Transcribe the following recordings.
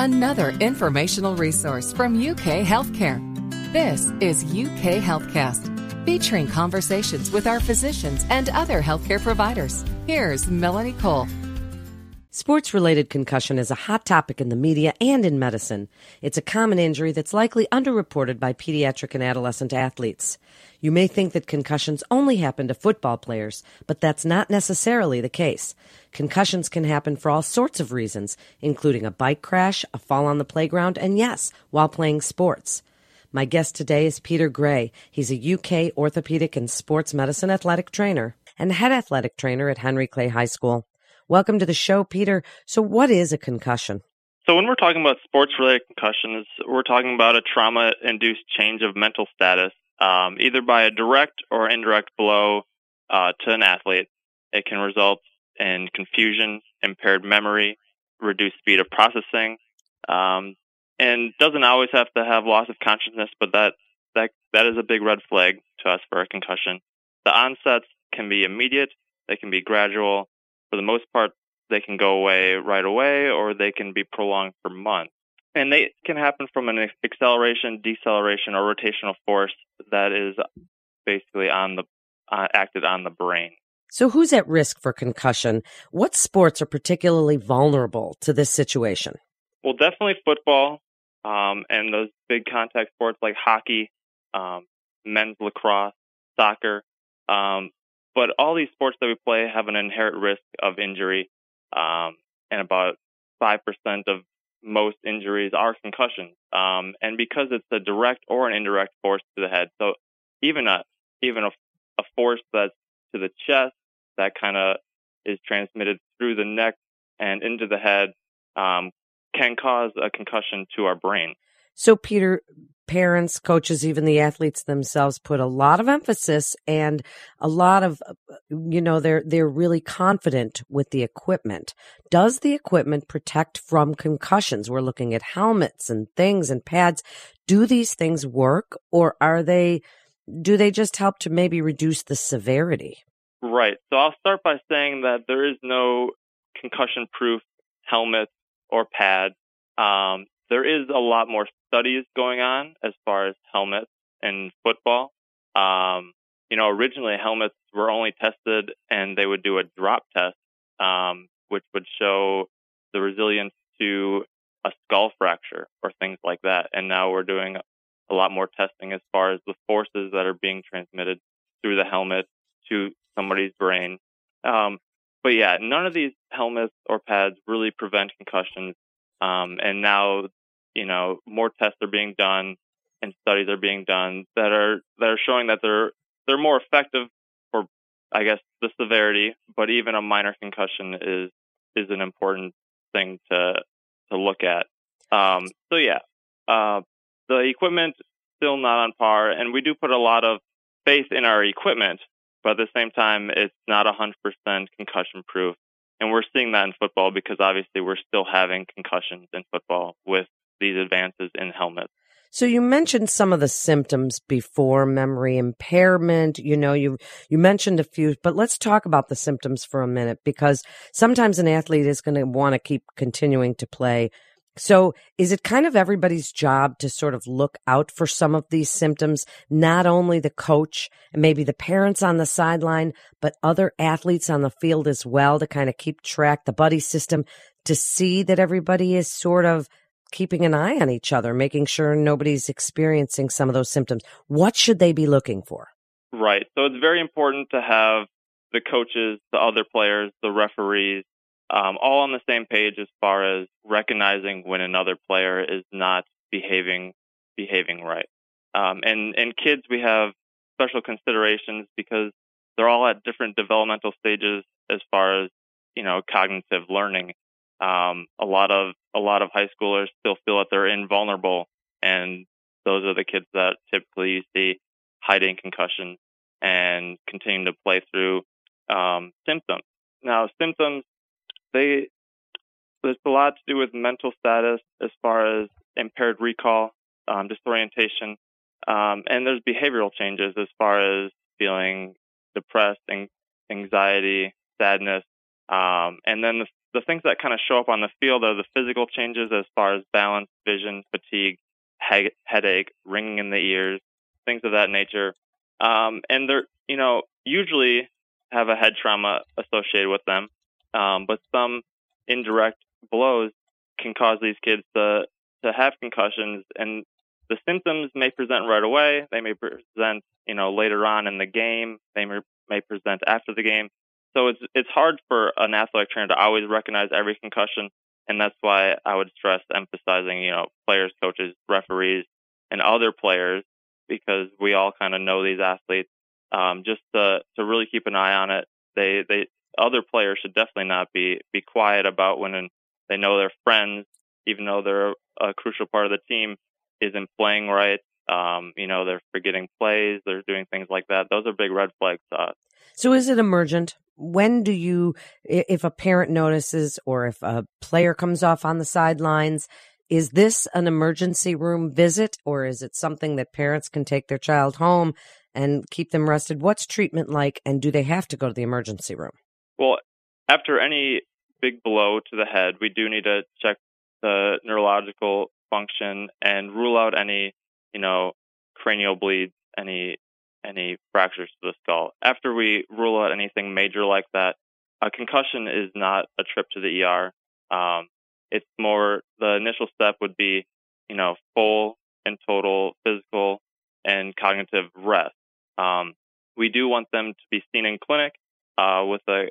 another informational resource from UK Healthcare. This is UK Healthcast, featuring conversations with our physicians and other healthcare providers. Here's Melanie Cole. Sports related concussion is a hot topic in the media and in medicine. It's a common injury that's likely underreported by pediatric and adolescent athletes. You may think that concussions only happen to football players, but that's not necessarily the case. Concussions can happen for all sorts of reasons, including a bike crash, a fall on the playground, and yes, while playing sports. My guest today is Peter Gray. He's a UK orthopedic and sports medicine athletic trainer and head athletic trainer at Henry Clay High School. Welcome to the show, Peter. So, what is a concussion? So, when we're talking about sports related concussions, we're talking about a trauma induced change of mental status, um, either by a direct or indirect blow uh, to an athlete. It can result in confusion, impaired memory, reduced speed of processing, um, and doesn't always have to have loss of consciousness, but that, that, that is a big red flag to us for a concussion. The onsets can be immediate, they can be gradual, for the most part, they can go away right away or they can be prolonged for months. And they can happen from an acceleration, deceleration, or rotational force that is basically on the uh, acted on the brain. So, who's at risk for concussion? What sports are particularly vulnerable to this situation? Well, definitely football um, and those big contact sports like hockey, um, men's lacrosse, soccer. Um, but all these sports that we play have an inherent risk of injury, um, and about five percent of most injuries are concussions. Um, and because it's a direct or an indirect force to the head, so even a even a, a force that's to the chest that kind of is transmitted through the neck and into the head um, can cause a concussion to our brain. So, Peter, parents, coaches, even the athletes themselves put a lot of emphasis and a lot of, you know, they're, they're really confident with the equipment. Does the equipment protect from concussions? We're looking at helmets and things and pads. Do these things work or are they, do they just help to maybe reduce the severity? Right. So I'll start by saying that there is no concussion proof helmet or pad. Um, there is a lot more studies going on as far as helmets in football. Um, you know, originally helmets were only tested and they would do a drop test, um, which would show the resilience to a skull fracture or things like that. And now we're doing a lot more testing as far as the forces that are being transmitted through the helmet to somebody's brain. Um, but yeah, none of these helmets or pads really prevent concussions. Um, and now you know, more tests are being done and studies are being done that are that are showing that they're they're more effective for I guess the severity, but even a minor concussion is is an important thing to to look at. Um, so yeah, uh, the equipment still not on par, and we do put a lot of faith in our equipment, but at the same time, it's not 100% concussion proof. And we're seeing that in football because obviously we're still having concussions in football with these advances in helmets. So you mentioned some of the symptoms before memory impairment. You know, you, you mentioned a few, but let's talk about the symptoms for a minute because sometimes an athlete is going to want to keep continuing to play. So is it kind of everybody's job to sort of look out for some of these symptoms, not only the coach and maybe the parents on the sideline, but other athletes on the field as well to kind of keep track, the buddy system to see that everybody is sort of keeping an eye on each other, making sure nobody's experiencing some of those symptoms. What should they be looking for? Right. So it's very important to have the coaches, the other players, the referees, um, all on the same page as far as recognizing when another player is not behaving behaving right. Um, and and kids, we have special considerations because they're all at different developmental stages as far as you know cognitive learning. Um, a lot of a lot of high schoolers still feel that they're invulnerable, and those are the kids that typically you see hiding concussions and continuing to play through um, symptoms. Now, symptoms they there's a lot to do with mental status as far as impaired recall, um, disorientation, um, and there's behavioral changes as far as feeling depressed, and anxiety, sadness, um, and then the the things that kind of show up on the field are the physical changes as far as balance, vision, fatigue, he- headache, ringing in the ears, things of that nature. Um, and they're, you know, usually have a head trauma associated with them, um, but some indirect blows can cause these kids to to have concussions, and the symptoms may present right away. They may present, you know, later on in the game. They may, may present after the game. So it's it's hard for an athletic trainer to always recognize every concussion, and that's why I would stress emphasizing, you know, players, coaches, referees, and other players, because we all kind of know these athletes. Um, just to to really keep an eye on it. They they other players should definitely not be be quiet about when they know their friends, even though they're a crucial part of the team, isn't playing right. Um, you know, they're forgetting plays, they're doing things like that. Those are big red flags to us. So is it emergent? When do you, if a parent notices or if a player comes off on the sidelines, is this an emergency room visit or is it something that parents can take their child home and keep them rested? What's treatment like and do they have to go to the emergency room? Well, after any big blow to the head, we do need to check the neurological function and rule out any, you know, cranial bleeds, any any fractures to the skull. After we rule out anything major like that, a concussion is not a trip to the ER. Um, it's more the initial step would be, you know, full and total physical and cognitive rest. Um, we do want them to be seen in clinic uh, with a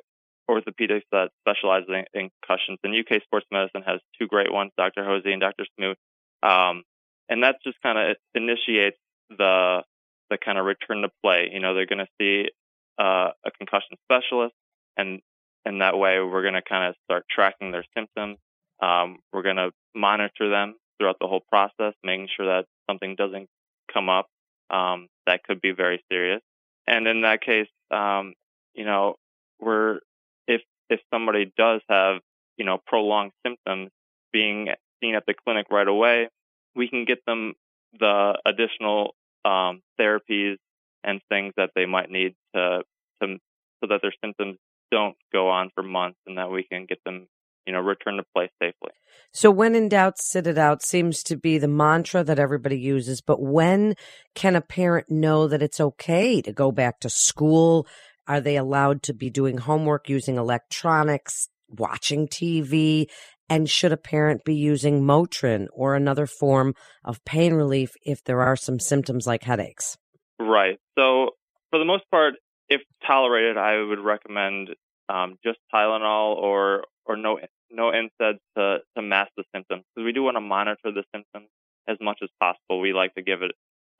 orthopedics that specialize in, concussions. And UK Sports Medicine has two great ones, Dr. Hosey and Dr. Smoot. Um, and that just kind of initiates the the kind of return to play. You know, they're going to see uh, a concussion specialist, and and that way we're going to kind of start tracking their symptoms. Um, we're going to monitor them throughout the whole process, making sure that something doesn't come up um, that could be very serious. And in that case, um, you know, we're if if somebody does have you know prolonged symptoms, being seen at the clinic right away, we can get them the additional um, therapies and things that they might need to, to so that their symptoms don't go on for months and that we can get them you know return to play safely. So when in doubt sit it out seems to be the mantra that everybody uses but when can a parent know that it's okay to go back to school? Are they allowed to be doing homework using electronics watching tv and should a parent be using Motrin or another form of pain relief if there are some symptoms like headaches? Right. So, for the most part, if tolerated, I would recommend um, just Tylenol or or no no NSAIDs to to mask the symptoms because we do want to monitor the symptoms as much as possible. We like to give it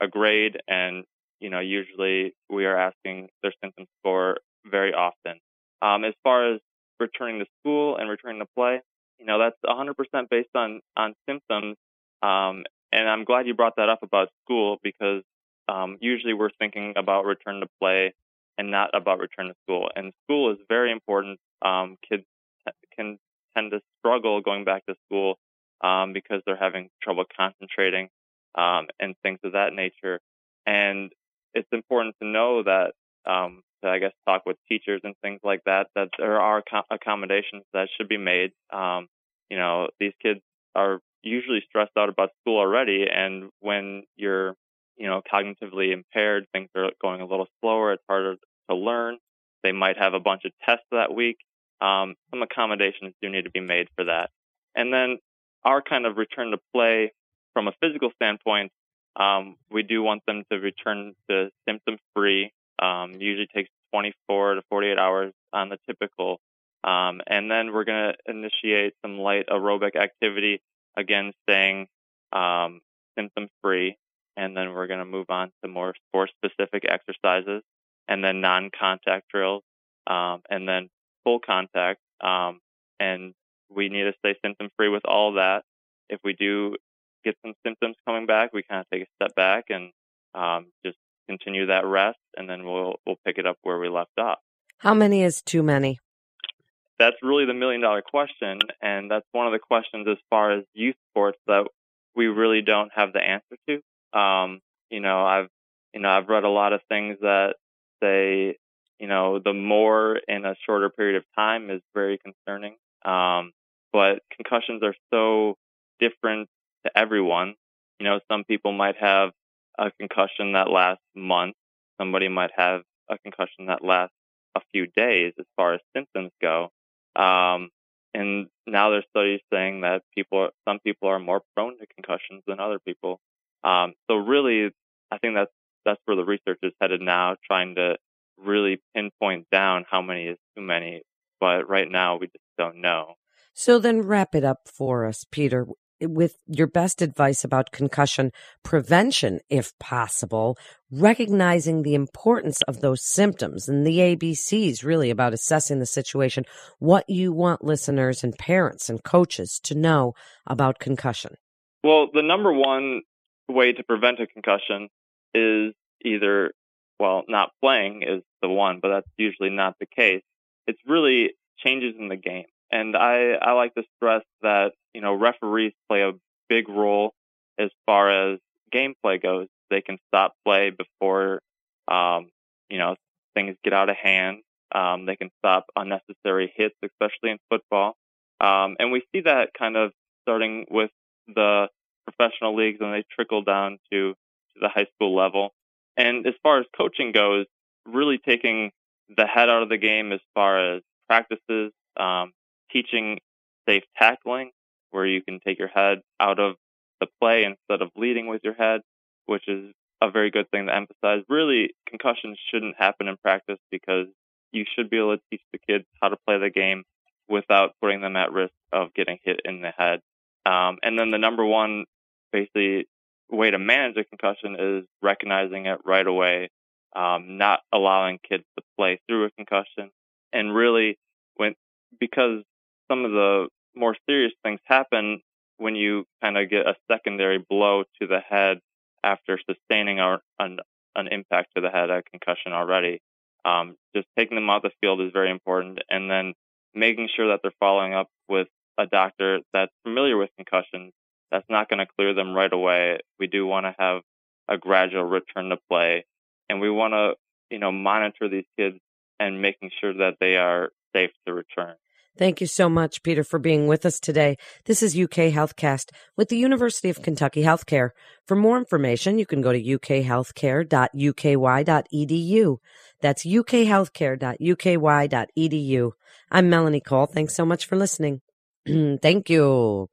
a grade, and you know, usually we are asking their symptom score very often. Um, as far as returning to school and returning to play, you know, that's 100% based on on symptoms. Um, and I'm glad you brought that up about school because um, usually we're thinking about return to play and not about return to school. And school is very important. Um, kids can tend to struggle going back to school um, because they're having trouble concentrating um, and things of that nature. And it's important to know that um, to, I guess, talk with teachers and things like that, that there are accommodations that should be made. Um, you know, these kids are usually stressed out about school already, and when you're, you know, cognitively impaired, things are going a little slower. It's harder to learn. They might have a bunch of tests that week. Um, some accommodations do need to be made for that. And then our kind of return to play from a physical standpoint, um, we do want them to return to symptom free um, usually takes 24 to 48 hours on the typical. Um, and then we're going to initiate some light aerobic activity, again, staying um, symptom free. And then we're going to move on to more sport specific exercises and then non contact drills um, and then full contact. Um, and we need to stay symptom free with all that. If we do get some symptoms coming back, we kind of take a step back and um, just continue that rest, and then we'll we'll pick it up where we left off. How many is too many? That's really the million dollar question, and that's one of the questions as far as youth sports that we really don't have the answer to. Um, you know, I've you know I've read a lot of things that say you know the more in a shorter period of time is very concerning. Um, but concussions are so different to everyone. You know, some people might have a concussion that lasts months. Somebody might have a concussion that lasts a few days as far as symptoms go. Um, and now there's studies saying that people, some people are more prone to concussions than other people. Um, so really, I think that's that's where the research is headed now, trying to really pinpoint down how many is too many. But right now, we just don't know. So then, wrap it up for us, Peter with your best advice about concussion prevention, if possible, recognizing the importance of those symptoms and the ABCs really about assessing the situation, what you want listeners and parents and coaches to know about concussion. Well, the number one way to prevent a concussion is either, well, not playing is the one, but that's usually not the case. It's really changes in the game. And I, I like to stress that, you know, referees play a big role as far as gameplay goes. They can stop play before, um, you know, things get out of hand. Um, they can stop unnecessary hits, especially in football. Um, and we see that kind of starting with the professional leagues and they trickle down to, to the high school level. And as far as coaching goes, really taking the head out of the game as far as practices, um, teaching safe tackling, where you can take your head out of the play instead of leading with your head, which is a very good thing to emphasize. Really, concussions shouldn't happen in practice because you should be able to teach the kids how to play the game without putting them at risk of getting hit in the head. Um, and then the number one, basically, way to manage a concussion is recognizing it right away, um, not allowing kids to play through a concussion, and really, when because some of the more serious things happen when you kind of get a secondary blow to the head after sustaining an, an impact to the head, a concussion already. Um, just taking them out of the field is very important, and then making sure that they're following up with a doctor that's familiar with concussions. That's not going to clear them right away. We do want to have a gradual return to play, and we want to, you know, monitor these kids and making sure that they are safe to return. Thank you so much, Peter, for being with us today. This is UK Healthcast with the University of Kentucky Healthcare. For more information, you can go to ukhealthcare.uky.edu. That's ukhealthcare.uky.edu. I'm Melanie Cole. Thanks so much for listening. Thank you.